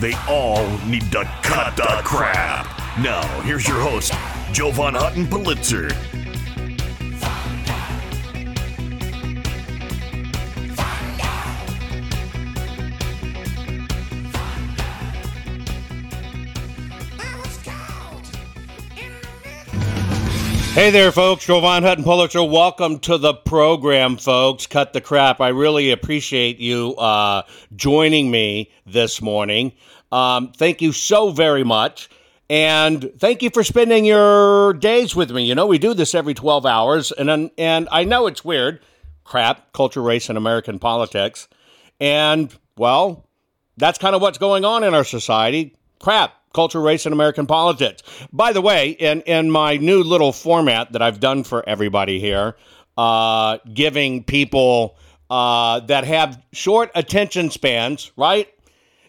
They all need to cut the crap. Now, here's your host, Jovan Hutton Pulitzer. Hey there, folks. Jovan Hutton Pulitzer. Welcome to the program, folks. Cut the crap. I really appreciate you uh, joining me this morning. Um, thank you so very much. And thank you for spending your days with me. You know, we do this every 12 hours, and, and I know it's weird crap, culture, race, and American politics. And, well, that's kind of what's going on in our society. Crap, culture, race, and American politics. By the way, in, in my new little format that I've done for everybody here, uh, giving people uh, that have short attention spans, right?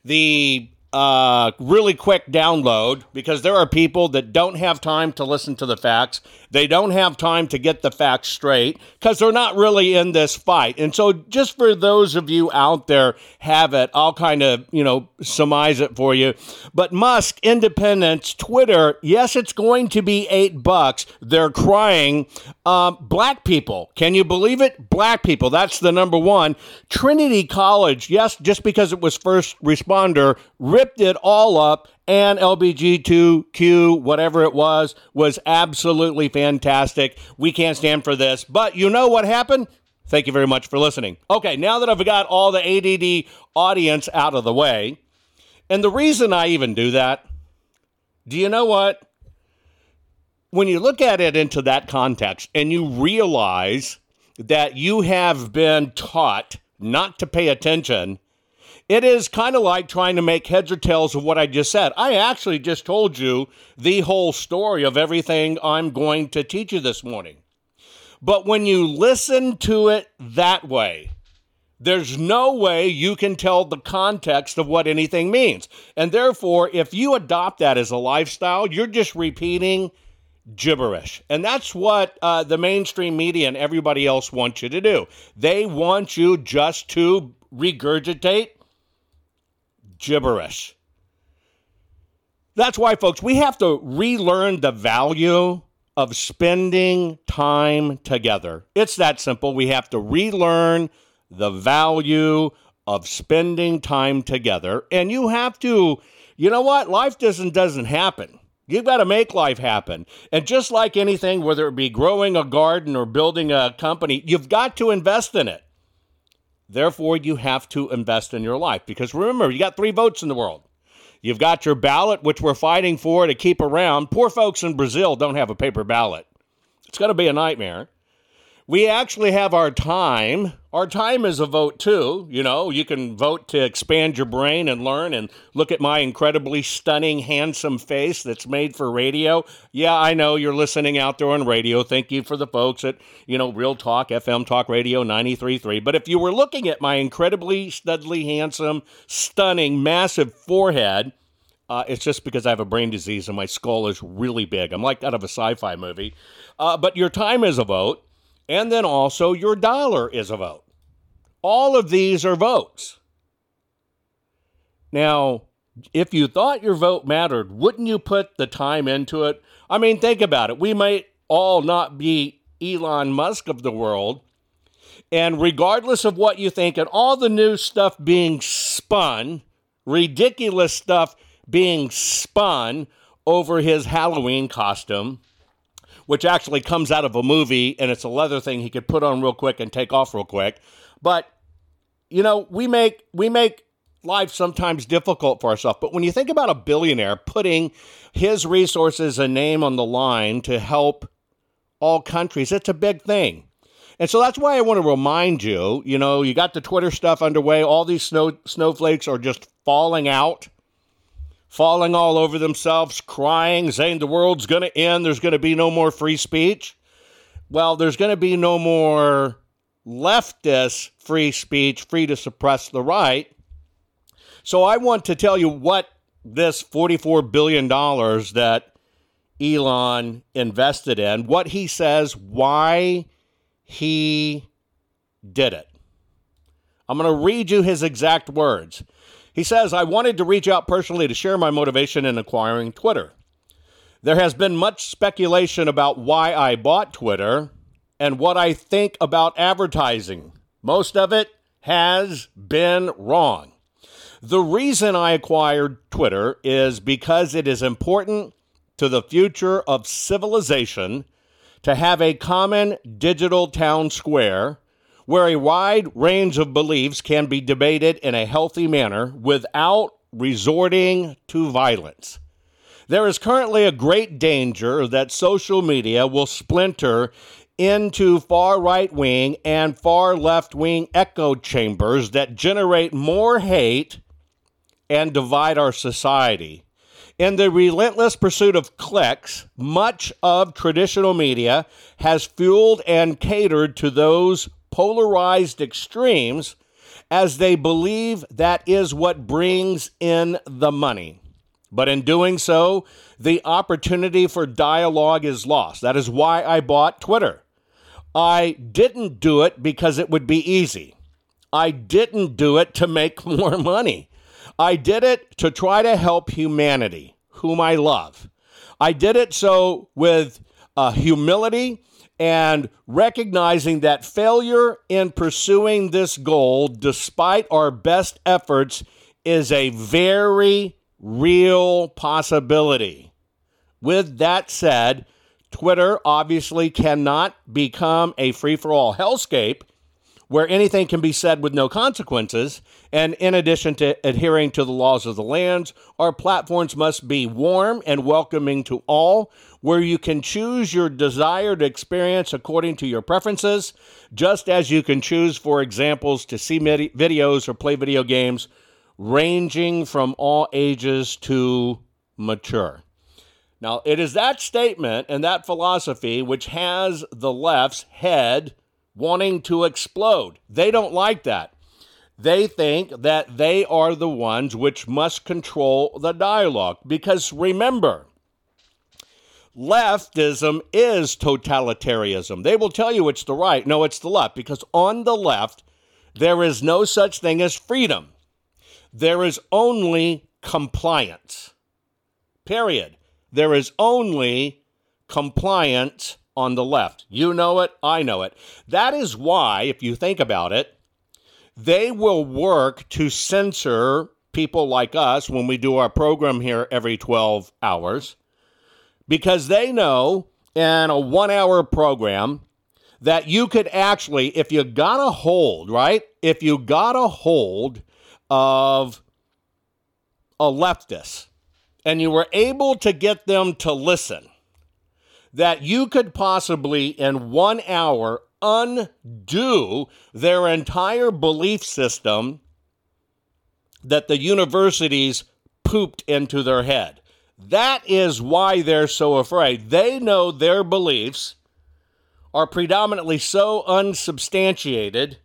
The uh, really quick download because there are people that don't have time to listen to the facts. They don't have time to get the facts straight because they're not really in this fight. And so, just for those of you out there have it, I'll kind of, you know, surmise it for you. But Musk, Independence, Twitter, yes, it's going to be eight bucks. They're crying. Um, black people, can you believe it? Black people, that's the number one. Trinity College, yes, just because it was first responder, ripped it all up and LBG2Q, whatever it was, was absolutely fantastic. We can't stand for this. But you know what happened? Thank you very much for listening. Okay, now that I've got all the ADD audience out of the way, and the reason I even do that, do you know what? When you look at it into that context and you realize that you have been taught not to pay attention it is kind of like trying to make heads or tails of what I just said. I actually just told you the whole story of everything I'm going to teach you this morning. But when you listen to it that way, there's no way you can tell the context of what anything means. And therefore, if you adopt that as a lifestyle, you're just repeating gibberish. And that's what uh, the mainstream media and everybody else wants you to do. They want you just to regurgitate gibberish. That's why, folks, we have to relearn the value of spending time together. It's that simple. We have to relearn the value of spending time together. And you have to, you know what? Life doesn't doesn't happen. You've got to make life happen. And just like anything, whether it be growing a garden or building a company, you've got to invest in it. Therefore, you have to invest in your life because remember, you got three votes in the world. You've got your ballot, which we're fighting for to keep around. Poor folks in Brazil don't have a paper ballot. It's going to be a nightmare we actually have our time. Our time is a vote too. You know, you can vote to expand your brain and learn and look at my incredibly stunning, handsome face that's made for radio. Yeah, I know you're listening out there on radio. Thank you for the folks at, you know, Real Talk, FM Talk Radio 93.3. But if you were looking at my incredibly, studly, handsome, stunning, massive forehead, uh, it's just because I have a brain disease and my skull is really big. I'm like out of a sci fi movie. Uh, but your time is a vote. And then also your dollar is a vote. All of these are votes. Now, if you thought your vote mattered, wouldn't you put the time into it? I mean, think about it. We might all not be Elon Musk of the world. And regardless of what you think, and all the new stuff being spun, ridiculous stuff being spun over his Halloween costume, which actually comes out of a movie and it's a leather thing he could put on real quick and take off real quick. But you know, we make we make life sometimes difficult for ourselves. But when you think about a billionaire putting his resources and name on the line to help all countries, it's a big thing. And so that's why I want to remind you, you know, you got the Twitter stuff underway. All these snow snowflakes are just falling out, falling all over themselves, crying, saying the world's going to end, there's going to be no more free speech. Well, there's going to be no more leftist free speech, free to suppress the right. So I want to tell you what this $44 billion that Elon invested in, what he says, why he did it. I'm going to read you his exact words. He says, I wanted to reach out personally to share my motivation in acquiring Twitter. There has been much speculation about why I bought Twitter and what I think about advertising. Most of it has been wrong. The reason I acquired Twitter is because it is important to the future of civilization to have a common digital town square where a wide range of beliefs can be debated in a healthy manner without resorting to violence. There is currently a great danger that social media will splinter into far right wing and far left wing echo chambers that generate more hate and divide our society. In the relentless pursuit of clicks, much of traditional media has fueled and catered to those polarized extremes as they believe that is what brings in the money. But in doing so, the opportunity for dialogue is lost. That is why I bought Twitter. I didn't do it because it would be easy. I didn't do it to make more money. I did it to try to help humanity, whom I love. I did it so with uh, humility and recognizing that failure in pursuing this goal, despite our best efforts, is a very real possibility. With that said, Twitter obviously cannot become a free for all hellscape where anything can be said with no consequences. And in addition to adhering to the laws of the lands, our platforms must be warm and welcoming to all, where you can choose your desired experience according to your preferences, just as you can choose, for examples, to see videos or play video games, ranging from all ages to mature. Now, it is that statement and that philosophy which has the left's head wanting to explode. They don't like that. They think that they are the ones which must control the dialogue. Because remember, leftism is totalitarianism. They will tell you it's the right. No, it's the left. Because on the left, there is no such thing as freedom, there is only compliance. Period. There is only compliance on the left. You know it, I know it. That is why, if you think about it, they will work to censor people like us when we do our program here every 12 hours because they know in a one hour program that you could actually, if you got a hold, right? If you got a hold of a leftist and you were able to get them to listen, that you could possibly, in one hour, undo their entire belief system that the universities pooped into their head. That is why they're so afraid. They know their beliefs are predominantly so unsubstantiated,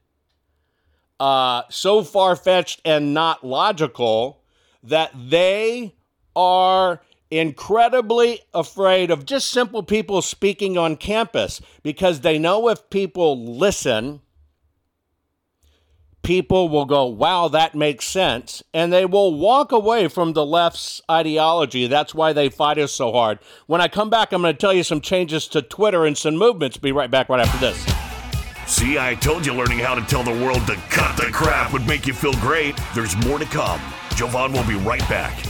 uh, so far fetched, and not logical that they are incredibly afraid of just simple people speaking on campus because they know if people listen, people will go, wow, that makes sense. And they will walk away from the left's ideology. That's why they fight us so hard. When I come back, I'm going to tell you some changes to Twitter and some movements. Be right back right after this. See, I told you learning how to tell the world to cut the crap would make you feel great. There's more to come. Jovan will be right back.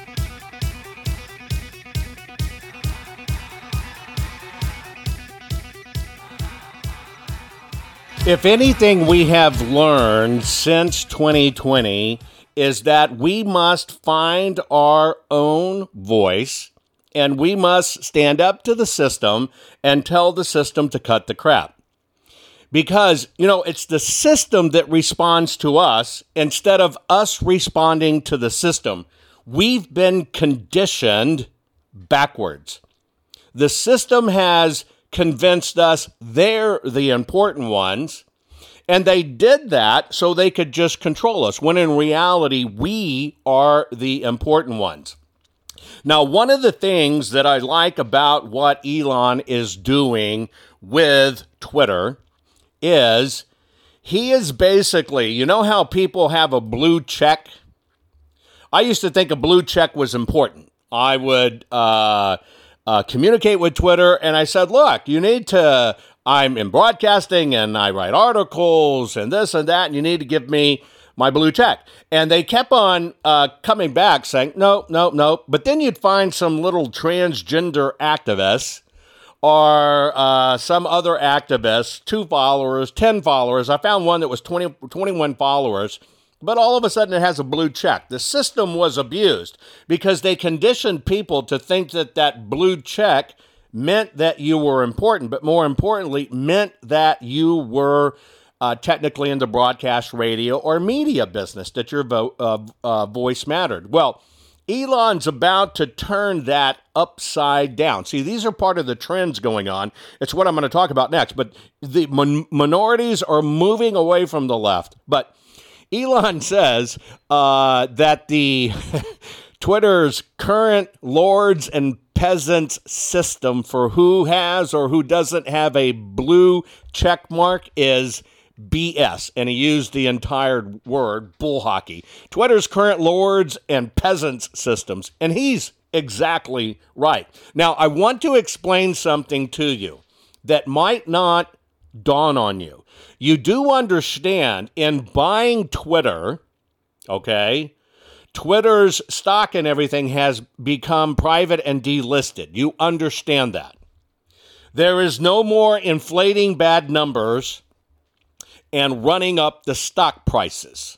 If anything we have learned since 2020 is that we must find our own voice and we must stand up to the system and tell the system to cut the crap. Because, you know, it's the system that responds to us instead of us responding to the system. We've been conditioned backwards. The system has convinced us they're the important ones. And they did that so they could just control us, when in reality, we are the important ones. Now, one of the things that I like about what Elon is doing with Twitter is he is basically, you know how people have a blue check? I used to think a blue check was important. I would, uh, uh, communicate with Twitter. And I said, look, you need to, I'm in broadcasting and I write articles and this and that, and you need to give me my blue check. And they kept on uh, coming back saying, no, no, no. But then you'd find some little transgender activists or uh, some other activists, two followers, 10 followers. I found one that was 20, 21 followers but all of a sudden it has a blue check. The system was abused because they conditioned people to think that that blue check meant that you were important, but more importantly, meant that you were uh, technically in the broadcast radio or media business, that your vo- uh, uh, voice mattered. Well, Elon's about to turn that upside down. See, these are part of the trends going on. It's what I'm going to talk about next. But the min- minorities are moving away from the left. But Elon says uh, that the Twitter's current lords and peasants system for who has or who doesn't have a blue check mark is BS, and he used the entire word bull hockey. Twitter's current lords and peasants systems, and he's exactly right. Now, I want to explain something to you that might not dawn on you. You do understand in buying Twitter, okay? Twitter's stock and everything has become private and delisted. You understand that. There is no more inflating bad numbers and running up the stock prices.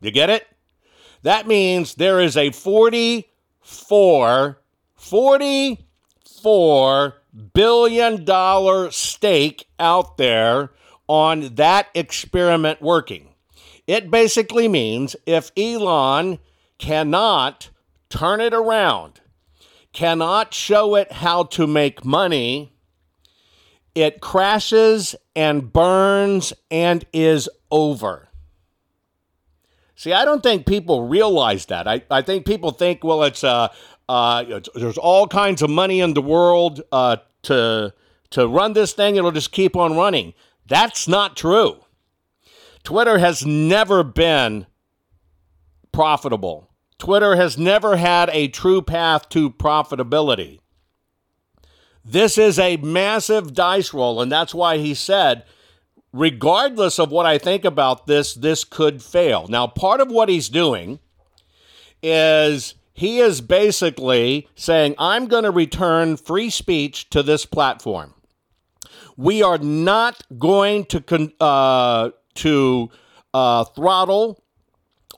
You get it? That means there is a 44 44 billion dollar stake out there on that experiment working. It basically means if Elon cannot turn it around, cannot show it how to make money, it crashes and burns and is over. See, I don't think people realize that. I, I think people think, well, it's, uh, uh, it's, there's all kinds of money in the world uh, to, to run this thing, it'll just keep on running. That's not true. Twitter has never been profitable. Twitter has never had a true path to profitability. This is a massive dice roll, and that's why he said, regardless of what I think about this, this could fail. Now, part of what he's doing is he is basically saying, I'm going to return free speech to this platform. We are not going to uh, to uh, throttle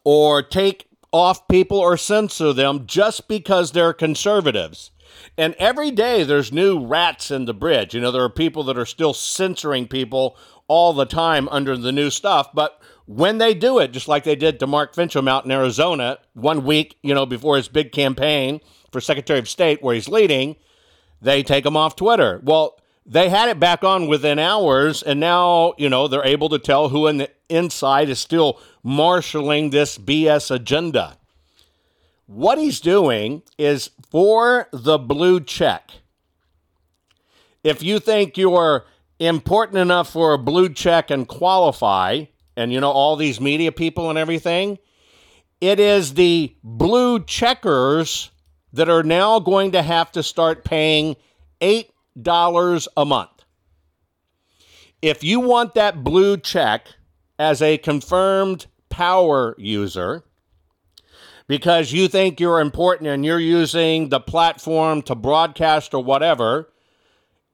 or take off people or censor them just because they're conservatives. And every day there's new rats in the bridge. You know, there are people that are still censoring people all the time under the new stuff. But when they do it, just like they did to Mark Finchem out in Arizona one week, you know, before his big campaign for Secretary of State where he's leading, they take him off Twitter. Well, they had it back on within hours, and now, you know, they're able to tell who in the inside is still marshaling this BS agenda. What he's doing is for the blue check. If you think you're important enough for a blue check and qualify, and you know, all these media people and everything, it is the blue checkers that are now going to have to start paying $8 a month. If you want that blue check as a confirmed power user, because you think you're important and you're using the platform to broadcast or whatever,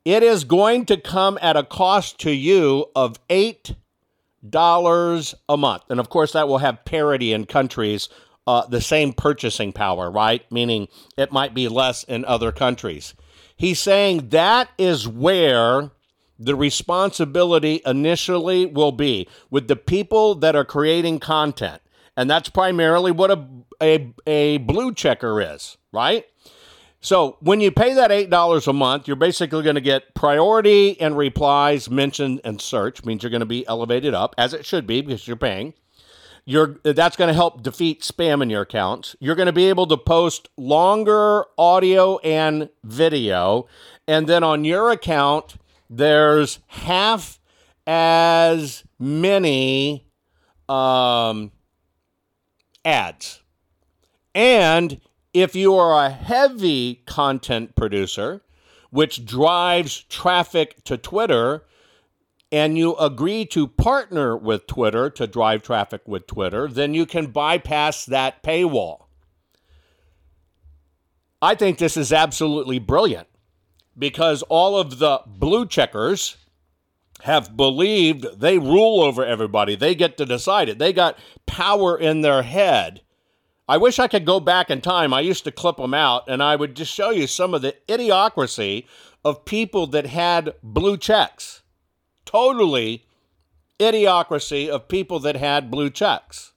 it is going to come at a cost to you of $8 a month. And of course, that will have parity in countries, uh, the same purchasing power, right? Meaning it might be less in other countries. He's saying that is where the responsibility initially will be with the people that are creating content. And that's primarily what a, a, a blue checker is, right? So when you pay that $8 a month, you're basically going to get priority and replies, mentioned, and search. Means you're going to be elevated up, as it should be because you're paying. You're, that's going to help defeat spam in your accounts. You're going to be able to post longer audio and video. And then on your account, there's half as many um, ads. And if you are a heavy content producer, which drives traffic to Twitter, and you agree to partner with Twitter to drive traffic with Twitter, then you can bypass that paywall. I think this is absolutely brilliant because all of the blue checkers have believed they rule over everybody. They get to decide it. They got power in their head. I wish I could go back in time. I used to clip them out and I would just show you some of the idiocracy of people that had blue checks. Totally idiocracy of people that had blue checks.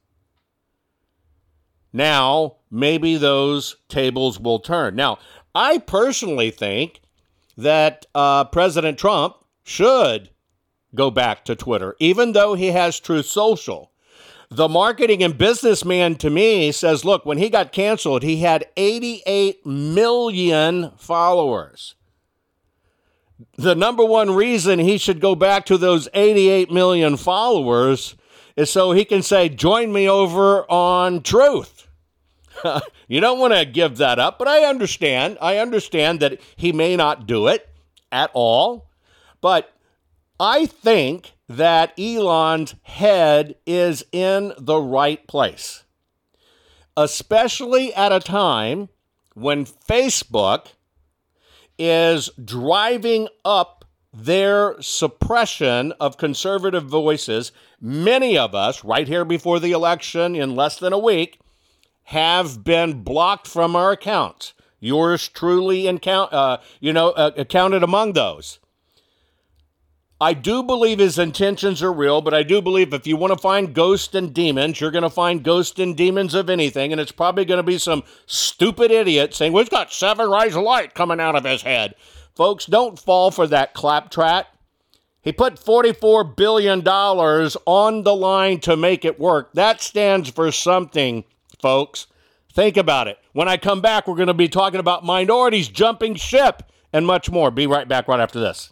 now maybe those tables will turn. Now, I personally think that uh, President Trump should go back to Twitter, even though he has Truth Social. The marketing and businessman to me says, look, when he got canceled, he had 88 million followers. The number one reason he should go back to those 88 million followers is so he can say, join me over on Truth. you don't want to give that up, but I understand. I understand that he may not do it at all. But I think that Elon's head is in the right place, especially at a time when Facebook is driving up their suppression of conservative voices. Many of us, right here before the election in less than a week, have been blocked from our accounts. Yours truly, account, uh, you know, uh, accounted among those. I do believe his intentions are real, but I do believe if you want to find ghosts and demons, you're going to find ghosts and demons of anything, and it's probably going to be some stupid idiot saying, he's got seven rays of light coming out of his head. Folks, don't fall for that claptrap. He put $44 billion on the line to make it work. That stands for something, folks. Think about it. When I come back, we're going to be talking about minorities jumping ship and much more. Be right back right after this.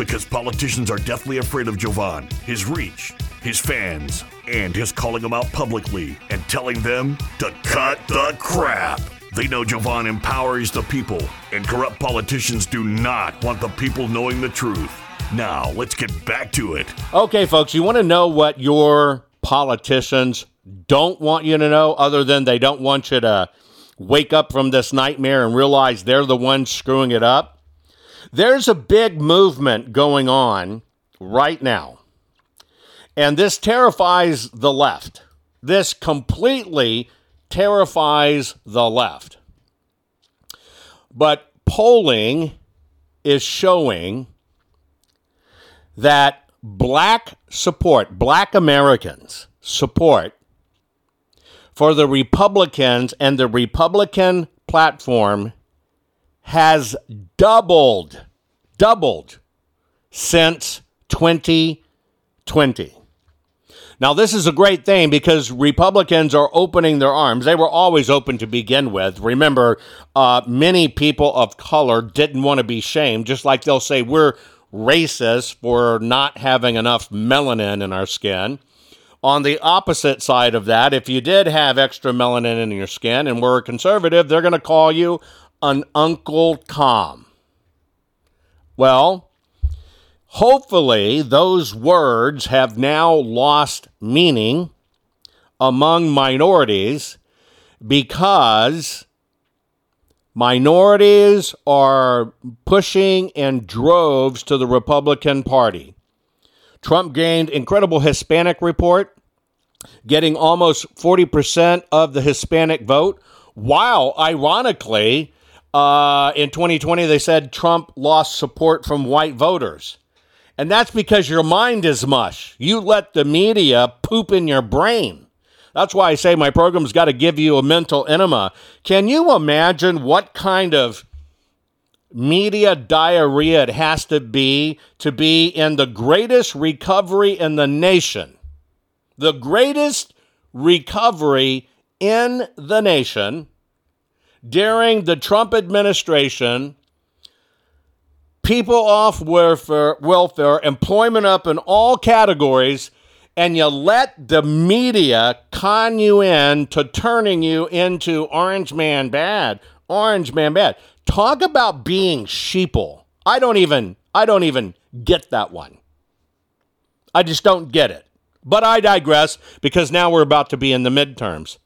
Because politicians are deathly afraid of Jovan, his reach, his fans, and his calling them out publicly and telling them to cut the crap. They know Jovan empowers the people, and corrupt politicians do not want the people knowing the truth. Now, let's get back to it. Okay, folks, you want to know what your politicians don't want you to know, other than they don't want you to wake up from this nightmare and realize they're the ones screwing it up? There's a big movement going on right now. And this terrifies the left. This completely terrifies the left. But polling is showing that black support, black Americans support for the Republicans and the Republican platform has doubled, doubled since 2020. Now, this is a great thing because Republicans are opening their arms. They were always open to begin with. Remember, uh, many people of color didn't want to be shamed, just like they'll say we're racist for not having enough melanin in our skin. On the opposite side of that, if you did have extra melanin in your skin and were a conservative, they're going to call you an Uncle Tom. Well, hopefully, those words have now lost meaning among minorities because minorities are pushing in droves to the Republican Party. Trump gained incredible Hispanic report, getting almost 40% of the Hispanic vote, while ironically, uh, in 2020, they said Trump lost support from white voters. And that's because your mind is mush. You let the media poop in your brain. That's why I say my program's got to give you a mental enema. Can you imagine what kind of media diarrhea it has to be to be in the greatest recovery in the nation? The greatest recovery in the nation during the Trump administration, people off welfare, welfare, employment up in all categories, and you let the media con you in to turning you into orange man bad, orange man bad. Talk about being sheeple. I don't even I don't even get that one. I just don't get it. But I digress because now we're about to be in the midterms.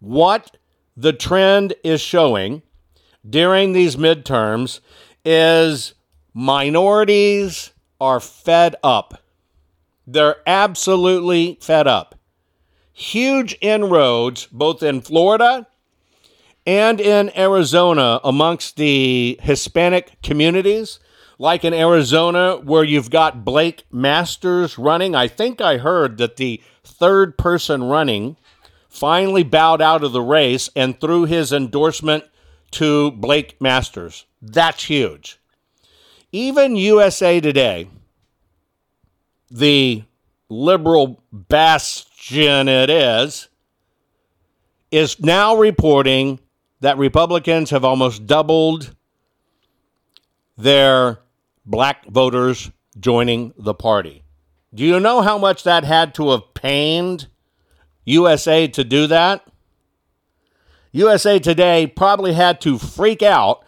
What the trend is showing during these midterms is minorities are fed up. They're absolutely fed up. Huge inroads both in Florida and in Arizona amongst the Hispanic communities, like in Arizona, where you've got Blake Masters running. I think I heard that the third person running finally bowed out of the race and threw his endorsement to Blake Masters. That's huge. Even USA Today, the liberal bastion it is, is now reporting that Republicans have almost doubled their black voters joining the party. Do you know how much that had to have pained USA to do that? USA Today probably had to freak out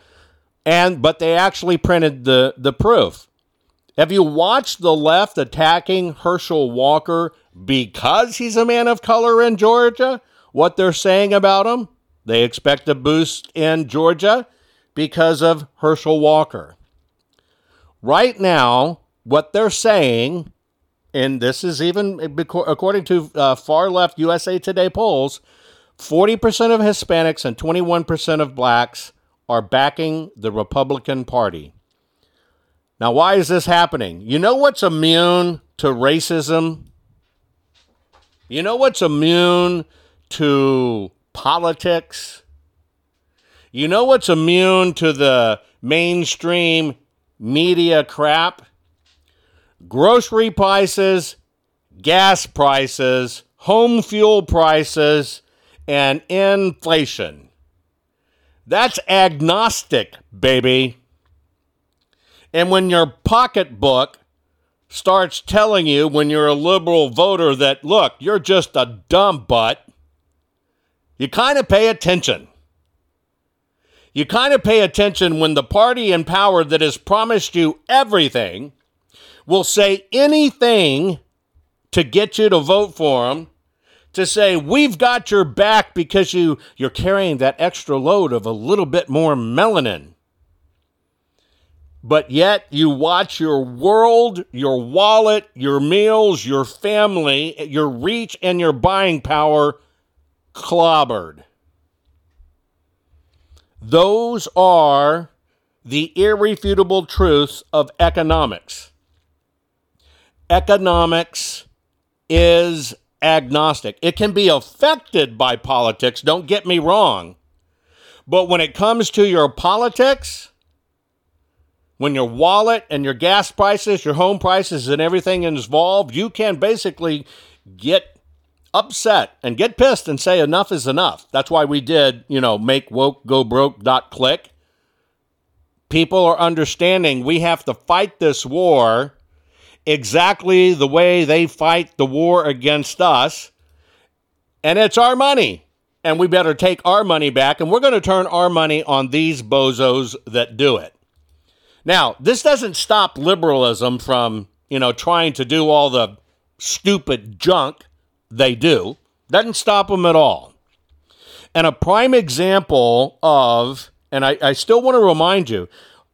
and but they actually printed the the proof. Have you watched the left attacking Herschel Walker because he's a man of color in Georgia? What they're saying about him? They expect a boost in Georgia because of Herschel Walker. Right now, what they're saying, and this is even according to uh, far left USA Today polls, 40% of Hispanics and 21% of blacks are backing the Republican Party. Now, why is this happening? You know what's immune to racism? You know what's immune to politics? You know what's immune to the mainstream media crap? Grocery prices, gas prices, home fuel prices, and inflation. That's agnostic, baby. And when your pocketbook starts telling you when you're a liberal voter that, look, you're just a dumb butt, you kind of pay attention. You kind of pay attention when the party in power that has promised you everything will say anything to get you to vote for them to say we've got your back because you you're carrying that extra load of a little bit more melanin but yet you watch your world, your wallet, your meals, your family, your reach, and your buying power clobbered. Those are the irrefutable truths of economics. Economics is agnostic. It can be affected by politics, don't get me wrong. But when it comes to your politics, when your wallet and your gas prices, your home prices, and everything involved, you can basically get upset and get pissed and say enough is enough. That's why we did, you know, make woke go broke dot click. People are understanding we have to fight this war exactly the way they fight the war against us. And it's our money. And we better take our money back. And we're going to turn our money on these bozos that do it. Now, this doesn't stop liberalism from, you know, trying to do all the stupid junk they do. Doesn't stop them at all. And a prime example of, and I, I still want to remind you,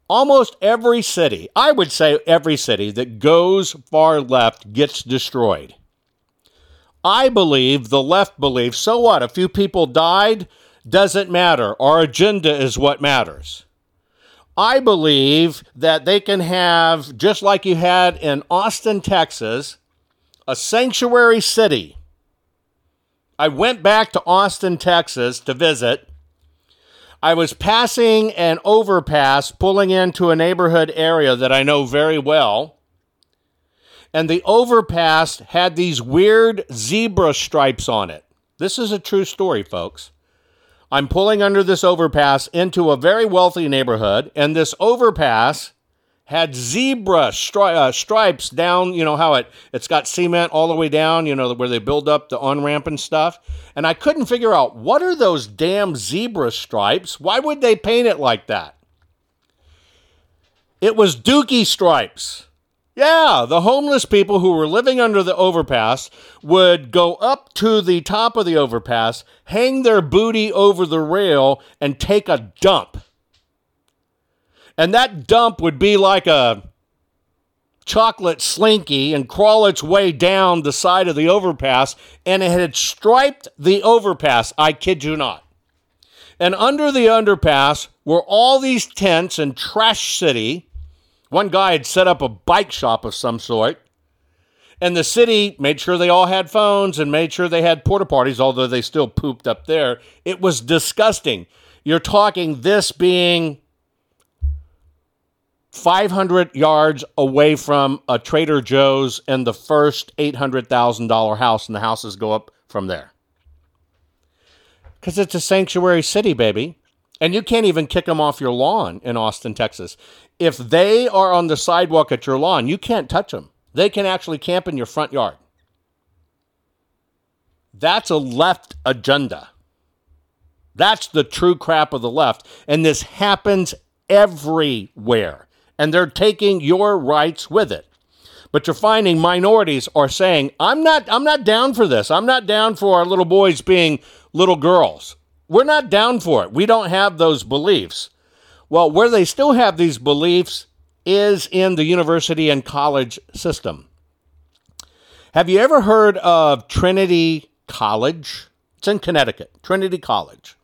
almost every city, I would say every city that goes far left gets destroyed. I believe the left believes, so what? A few people died? Doesn't matter. Our agenda is what matters. I believe that they can have, just like you had in Austin, Texas, a sanctuary city. I went back to Austin, Texas to visit. I was passing an overpass pulling into a neighborhood area that I know very well. And the overpass had these weird zebra stripes on it. This is a true story, folks. I'm pulling under this overpass into a very wealthy neighborhood, and this overpass had zebra stri- uh, stripes down, you know, how it, it's got cement all the way down, you know, where they build up the on ramp and stuff. And I couldn't figure out what are those damn zebra stripes? Why would they paint it like that? It was dookie stripes. Yeah, the homeless people who were living under the overpass would go up to the top of the overpass, hang their booty over the rail, and take a dump. And that dump would be like a chocolate slinky and crawl its way down the side of the overpass, and it had striped the overpass. I kid you not. And under the underpass were all these tents and Trash City one guy had set up a bike shop of some sort. And the city made sure they all had phones and made sure they had porta potties, although they still pooped up there. It was disgusting. You're talking this being 500 yards away from a Trader Joe's and the first $800,000 house, and the houses go up from there. Because it's a sanctuary city, baby. And you can't even kick them off your lawn in Austin, Texas. If they are on the sidewalk at your lawn, you can't touch them. They can actually camp in your front yard. That's a left agenda. That's the true crap of the left. And this happens everywhere. And they're taking your rights with it. But you're finding minorities are saying, I'm not I'm not down for this. I'm not down for our little boys being little girls. We're not down for it. We don't have those beliefs. Well, where they still have these beliefs is in the university and college system. Have you ever heard of Trinity College? It's in Connecticut, Trinity College.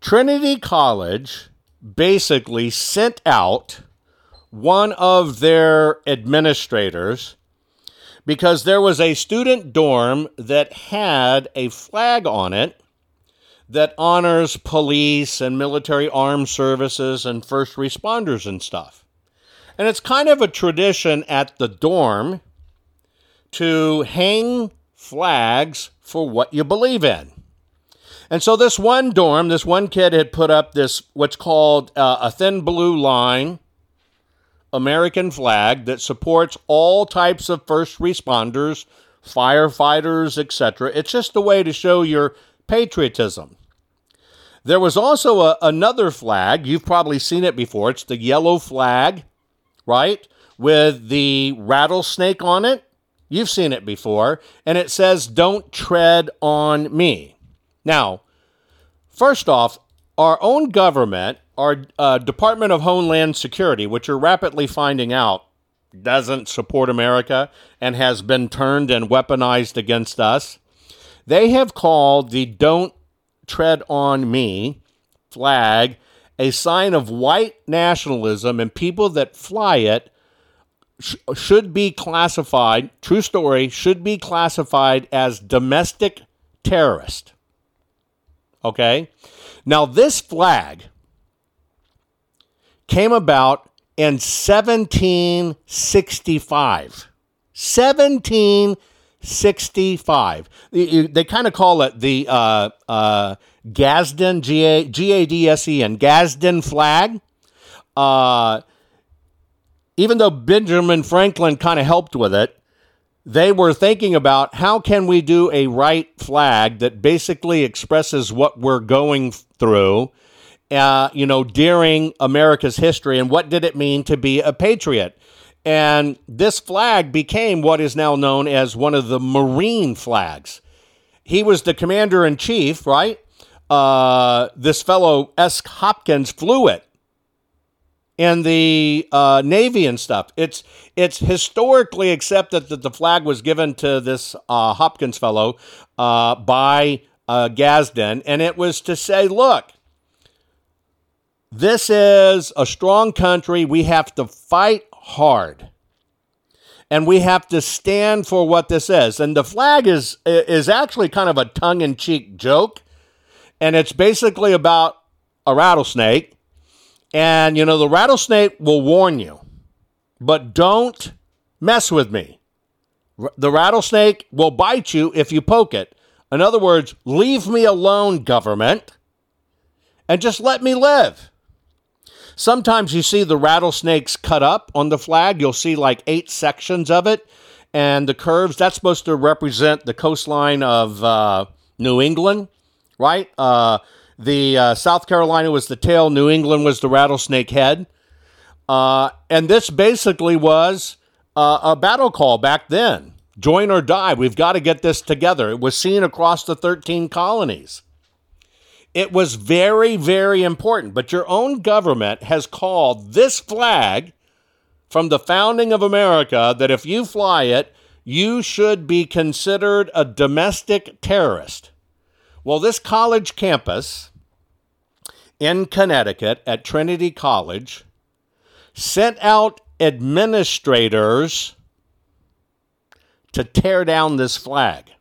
Trinity College basically sent out one of their administrators because there was a student dorm that had a flag on it that honors police and military armed services and first responders and stuff. And it's kind of a tradition at the dorm to hang flags for what you believe in. And so this one dorm, this one kid had put up this what's called uh, a thin blue line American flag that supports all types of first responders, firefighters, etc. It's just a way to show your patriotism. There was also a, another flag. You've probably seen it before. It's the yellow flag, right? With the rattlesnake on it. You've seen it before. And it says, Don't tread on me. Now, first off, our own government, our uh, Department of Homeland Security, which you're rapidly finding out doesn't support America and has been turned and weaponized against us, they have called the Don't Tread on Me flag a sign of white nationalism, and people that fly it sh- should be classified, true story, should be classified as domestic terrorist. Okay? Now, this flag came about in 1765. 1765. They kind of call it the uh, uh, Gadsden, G A D S E N, Gadsden flag. Uh, even though Benjamin Franklin kind of helped with it, they were thinking about how can we do a right flag that basically expresses what we're going through, uh, you know, during America's history and what did it mean to be a patriot. And this flag became what is now known as one of the Marine flags. He was the commander in chief, right? Uh, this fellow S. Hopkins flew it in the uh, Navy and stuff. It's it's historically accepted that the flag was given to this uh, Hopkins fellow uh, by uh, Gadsden, and it was to say, look, this is a strong country. We have to fight hard. And we have to stand for what this is. And the flag is is actually kind of a tongue-in-cheek joke. And it's basically about a rattlesnake and, you know, the rattlesnake will warn you, but don't mess with me. The rattlesnake will bite you if you poke it. In other words, leave me alone, government, and just let me live. Sometimes you see the rattlesnakes cut up on the flag. You'll see like eight sections of it. And the curves, that's supposed to represent the coastline of uh, New England, right? Uh, the uh, South Carolina was the tail, New England was the rattlesnake head. Uh, and this basically was uh, a battle call back then join or die. We've got to get this together. It was seen across the 13 colonies. It was very, very important. But your own government has called this flag from the founding of America that if you fly it, you should be considered a domestic terrorist. Well, this college campus in Connecticut at Trinity College sent out administrators to tear down this flag.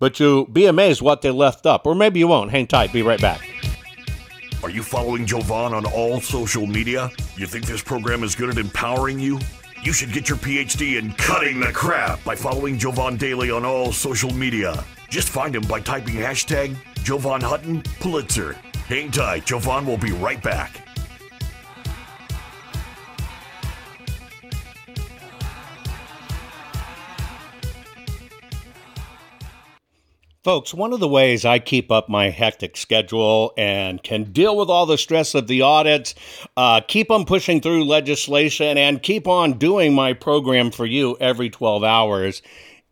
But you'll be amazed what they left up. Or maybe you won't. Hang tight. Be right back. Are you following Jovan on all social media? You think this program is good at empowering you? You should get your PhD in cutting the crap by following Jovan Daily on all social media. Just find him by typing hashtag Jovan Hutton, Pulitzer. Hang tight, Jovan will be right back. Folks, one of the ways I keep up my hectic schedule and can deal with all the stress of the audits, uh, keep on pushing through legislation, and keep on doing my program for you every 12 hours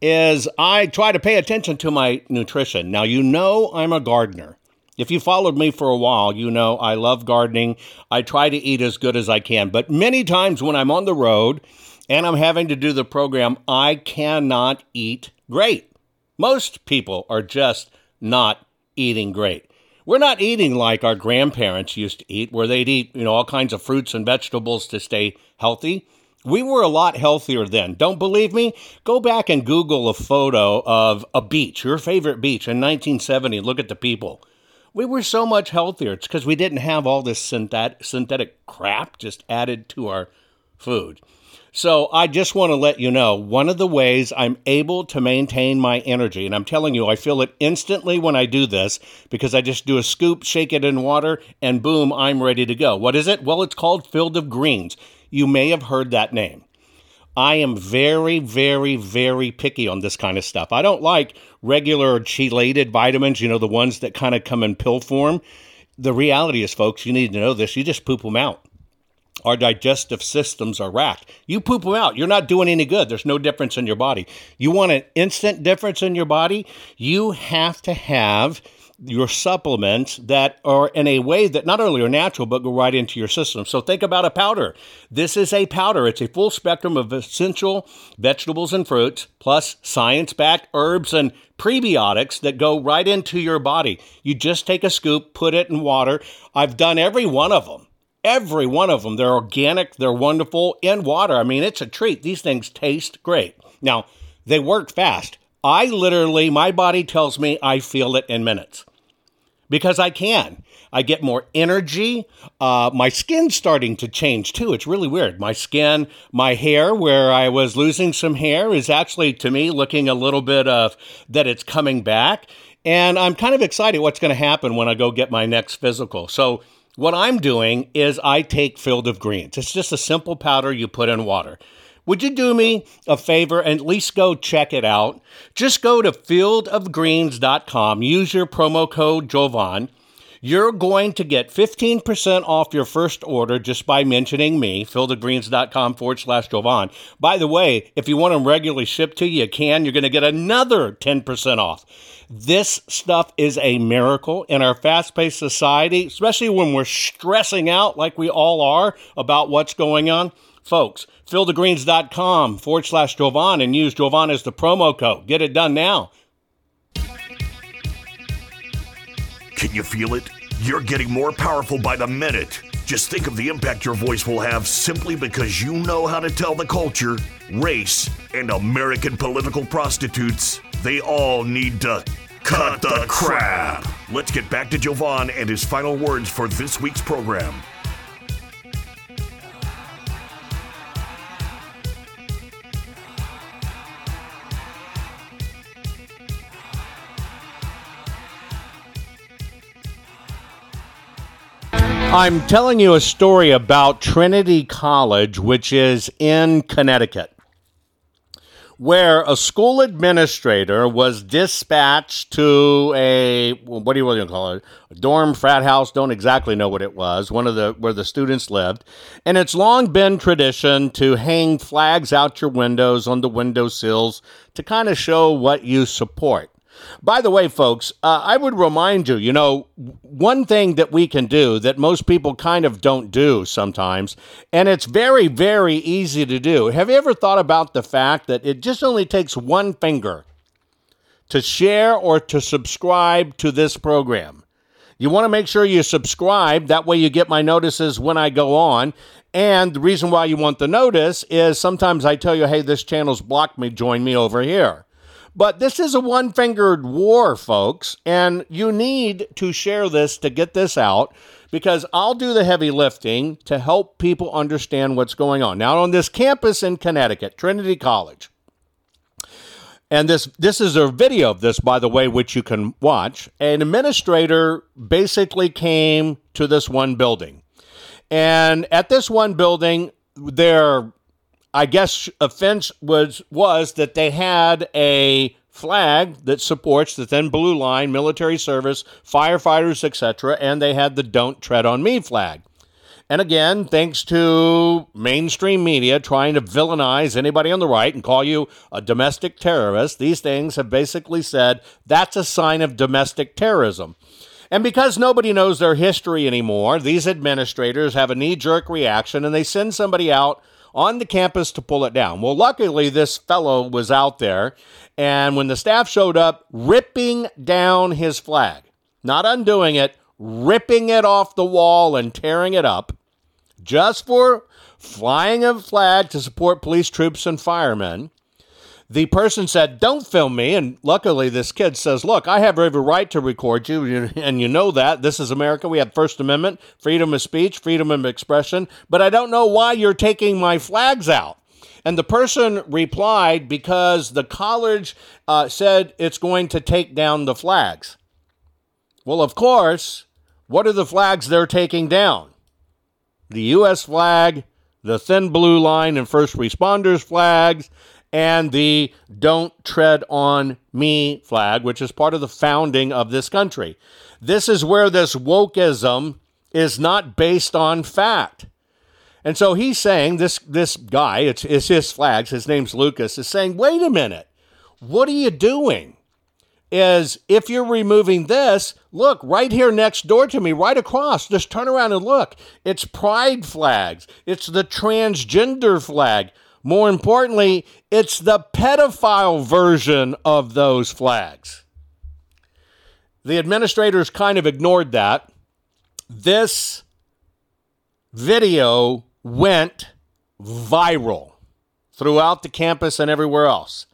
is I try to pay attention to my nutrition. Now, you know I'm a gardener. If you followed me for a while, you know I love gardening. I try to eat as good as I can. But many times when I'm on the road and I'm having to do the program, I cannot eat great. Most people are just not eating great. We're not eating like our grandparents used to eat, where they'd eat, you know, all kinds of fruits and vegetables to stay healthy. We were a lot healthier then. Don't believe me? Go back and Google a photo of a beach, your favorite beach in 1970. Look at the people. We were so much healthier. It's because we didn't have all this synthetic crap just added to our food. So I just want to let you know one of the ways I'm able to maintain my energy, and I'm telling you, I feel it instantly when I do this because I just do a scoop, shake it in water, and boom, I'm ready to go. What is it? Well, it's called Field of Greens. You may have heard that name. I am very, very, very picky on this kind of stuff. I don't like regular chelated vitamins, you know, the ones that kind of come in pill form. The reality is, folks, you need to know this. You just poop them out our digestive systems are racked. You poop them out. You're not doing any good. There's no difference in your body. You want an instant difference in your body? You have to have your supplements that are in a way that not only are natural but go right into your system. So think about a powder. This is a powder. It's a full spectrum of essential vegetables and fruits plus science-backed herbs and prebiotics that go right into your body. You just take a scoop, put it in water. I've done every one of them. Every one of them. They're organic, they're wonderful in water. I mean, it's a treat. These things taste great. Now, they work fast. I literally, my body tells me I feel it in minutes because I can. I get more energy. Uh, my skin's starting to change too. It's really weird. My skin, my hair, where I was losing some hair, is actually to me looking a little bit of that it's coming back. And I'm kind of excited what's going to happen when I go get my next physical. So, what I'm doing is I take Field of Greens. It's just a simple powder you put in water. Would you do me a favor and at least go check it out? Just go to fieldofgreens.com, use your promo code Jovan. You're going to get 15% off your first order just by mentioning me, fieldofgreens.com forward slash Jovan. By the way, if you want them regularly shipped to you, you can. You're going to get another 10% off. This stuff is a miracle in our fast paced society, especially when we're stressing out like we all are about what's going on. Folks, fieldofgreens.com forward slash Jovan and use Jovan as the promo code. Get it done now. Can you feel it? You're getting more powerful by the minute. Just think of the impact your voice will have simply because you know how to tell the culture, race, and American political prostitutes they all need to cut, the, crap. Let's get back to Jovan and his final words for this week's program. I'm telling you a story about Trinity College, which is in Connecticut where a school administrator was dispatched to a what do you want to call it? A dorm frat house don't exactly know what it was one of the where the students lived. And it's long been tradition to hang flags out your windows on the window sills to kind of show what you support by the way, folks, uh, I would remind you, you know, one thing that we can do that most people kind of don't do sometimes, and it's very, very easy to do. Have you ever thought about the fact that it just only takes one finger to share or to subscribe to this program? You want to make sure you subscribe. That way, you get my notices when I go on. And the reason why you want the notice is sometimes I tell you, hey, this channel's blocked me, join me over here. But this is a one fingered war, folks, and you need to share this to get this out because I'll do the heavy lifting to help people understand what's going on. Now, on this campus in Connecticut, Trinity College, And this this is a video of this, by the way, which you can watch. An administrator basically came to this one building, and at this one building, their I guess offense was was that they had a flag that supports the thin blue line, military service, firefighters, etc., and they had the "Don't Tread on Me" flag. And again, thanks to mainstream media trying to villainize anybody on the right and call you a domestic terrorist, these things have basically said that's a sign of domestic terrorism. And because nobody knows their history anymore, these administrators have a knee jerk reaction and they send somebody out on the campus to pull it down. Well, luckily, this fellow was out there, and when the staff showed up, ripping down his flag, not undoing it, ripping it off the wall and tearing it up just for flying a flag to support police troops and firemen. The person said, Don't film me. And luckily, this kid says, Look, I have every right to record you. And you know that. This is America. We have First Amendment, freedom of speech, freedom of expression. But I don't know why you're taking my flags out. And the person replied, Because the college uh, said it's going to take down the flags. Well, of course, what are the flags they're taking down? the U.S. flag, the thin blue line and first responders flags, and the Don't Tread on Me flag, which is part of the founding of this country. This is where this wokeism is not based on fact. And so he's saying, this, this guy, it's, it's his flags, his name's Lucas, is saying, wait a minute, what are you doing? is if you're removing this, look right here next door to me, right across, just turn around and look. It's pride flags, it's the transgender flag. More importantly, it's the pedophile version of those flags. The administrators kind of ignored that. This video went viral throughout the campus and everywhere else.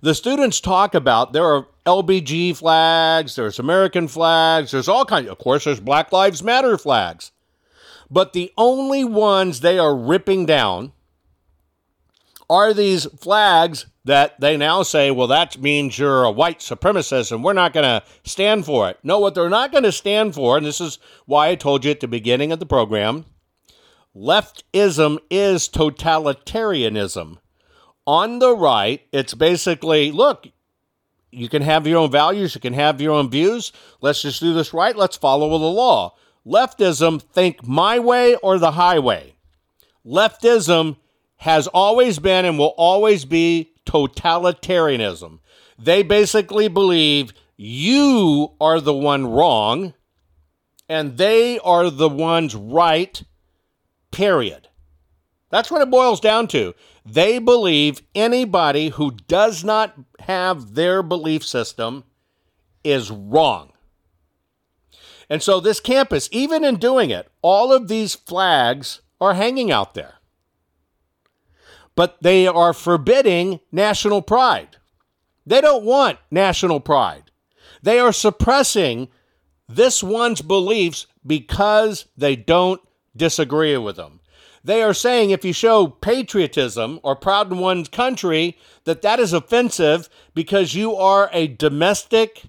The students talk about there are LBG flags, there's American flags, there's all kinds. Of course, there's Black Lives Matter flags. But the only ones they are ripping down are these flags that they now say, well, that means you're a white supremacist and we're not going to stand for it. No, what they're not going to stand for, and this is why I told you at the beginning of the program leftism is totalitarianism. On the right, it's basically look, you can have your own values, you can have your own views. Let's just do this right. Let's follow the law. Leftism, think my way or the highway. Leftism has always been and will always be totalitarianism. They basically believe you are the one wrong and they are the ones right, period. That's what it boils down to. They believe anybody who does not have their belief system is wrong. And so, this campus, even in doing it, all of these flags are hanging out there. But they are forbidding national pride. They don't want national pride. They are suppressing this one's beliefs because they don't disagree with them. They are saying if you show patriotism or proud in one's country, that that is offensive because you are a domestic,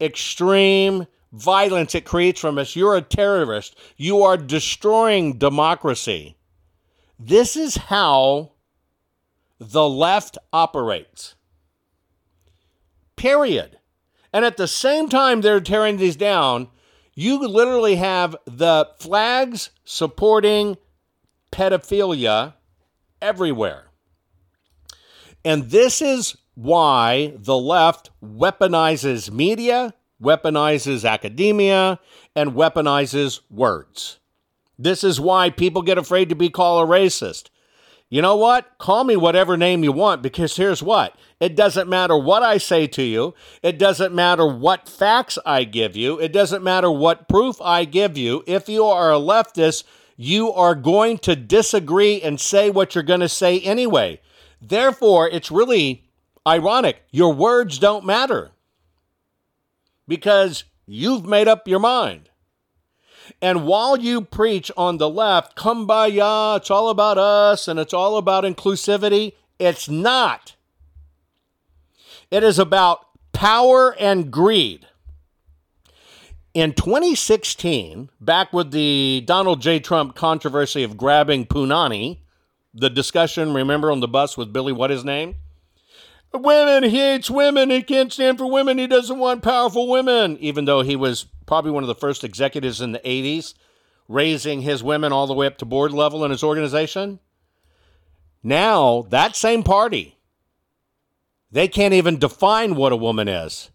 extreme violence it creates from us. You're a terrorist. You are destroying democracy. This is how the left operates. Period. And at the same time they're tearing these down, you literally have the flags supporting pedophilia everywhere. And this is why the left weaponizes media, weaponizes academia, and weaponizes words. This is why people get afraid to be called a racist. You know what? Call me whatever name you want because here's what it doesn't matter what I say to you, it doesn't matter what facts I give you, it doesn't matter what proof I give you. If you are a leftist, you are going to disagree and say what you're going to say anyway. Therefore, it's really ironic. Your words don't matter because you've made up your mind. And while you preach on the left, kumbaya, it's all about us and it's all about inclusivity, it's not. It is about power and greed. In 2016, back with the Donald J. Trump controversy of grabbing Punani, the discussion, remember, on the bus with Billy, what his name? Women, he hates women. He can't stand for women. He doesn't want powerful women, even though he was probably one of the first executives in the 80s, raising his women all the way up to board level in his organization. Now, that same party, they can't even define what a woman is.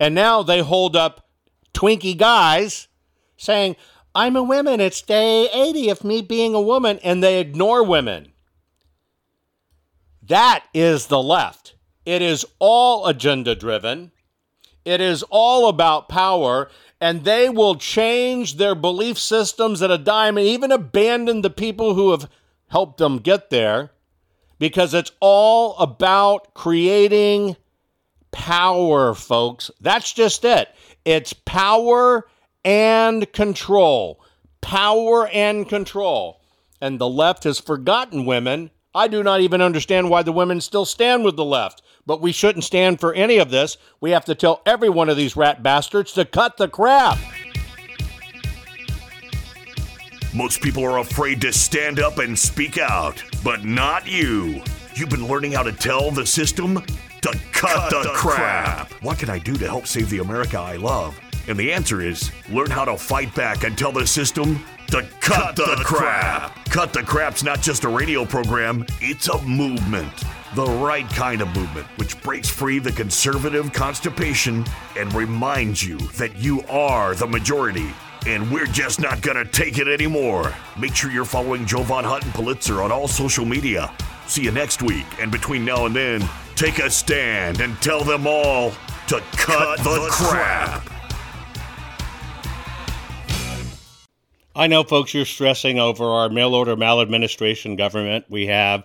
And now they hold up Twinkie guys saying, I'm a woman. It's day 80 of me being a woman. And they ignore women. That is the left. It is all agenda driven. It is all about power. And they will change their belief systems at a dime and even abandon the people who have helped them get there because it's all about creating power, folks. That's just it. It's power and control. Power and control. And the left has forgotten women. I do not even understand why the women still stand with the left. But we shouldn't stand for any of this. We have to tell every one of these rat bastards to cut the crap. Most people are afraid to stand up and speak out, but not you. You've been learning how to tell the system to cut, cut the, the crap. crap. What can I do to help save the America I love? And the answer is learn how to fight back and tell the system to cut, cut the, the crap. crap. Cut the Crap's not just a radio program, it's a movement. The right kind of movement, which breaks free the conservative constipation and reminds you that you are the majority. And we're just not gonna take it anymore. Make sure you're following Jovan Hutton Pulitzer on all social media. See you next week, and between now and then, take a stand and tell them all to cut, cut the, the crap. crap. I know, folks, you're stressing over our mail order maladministration government. We have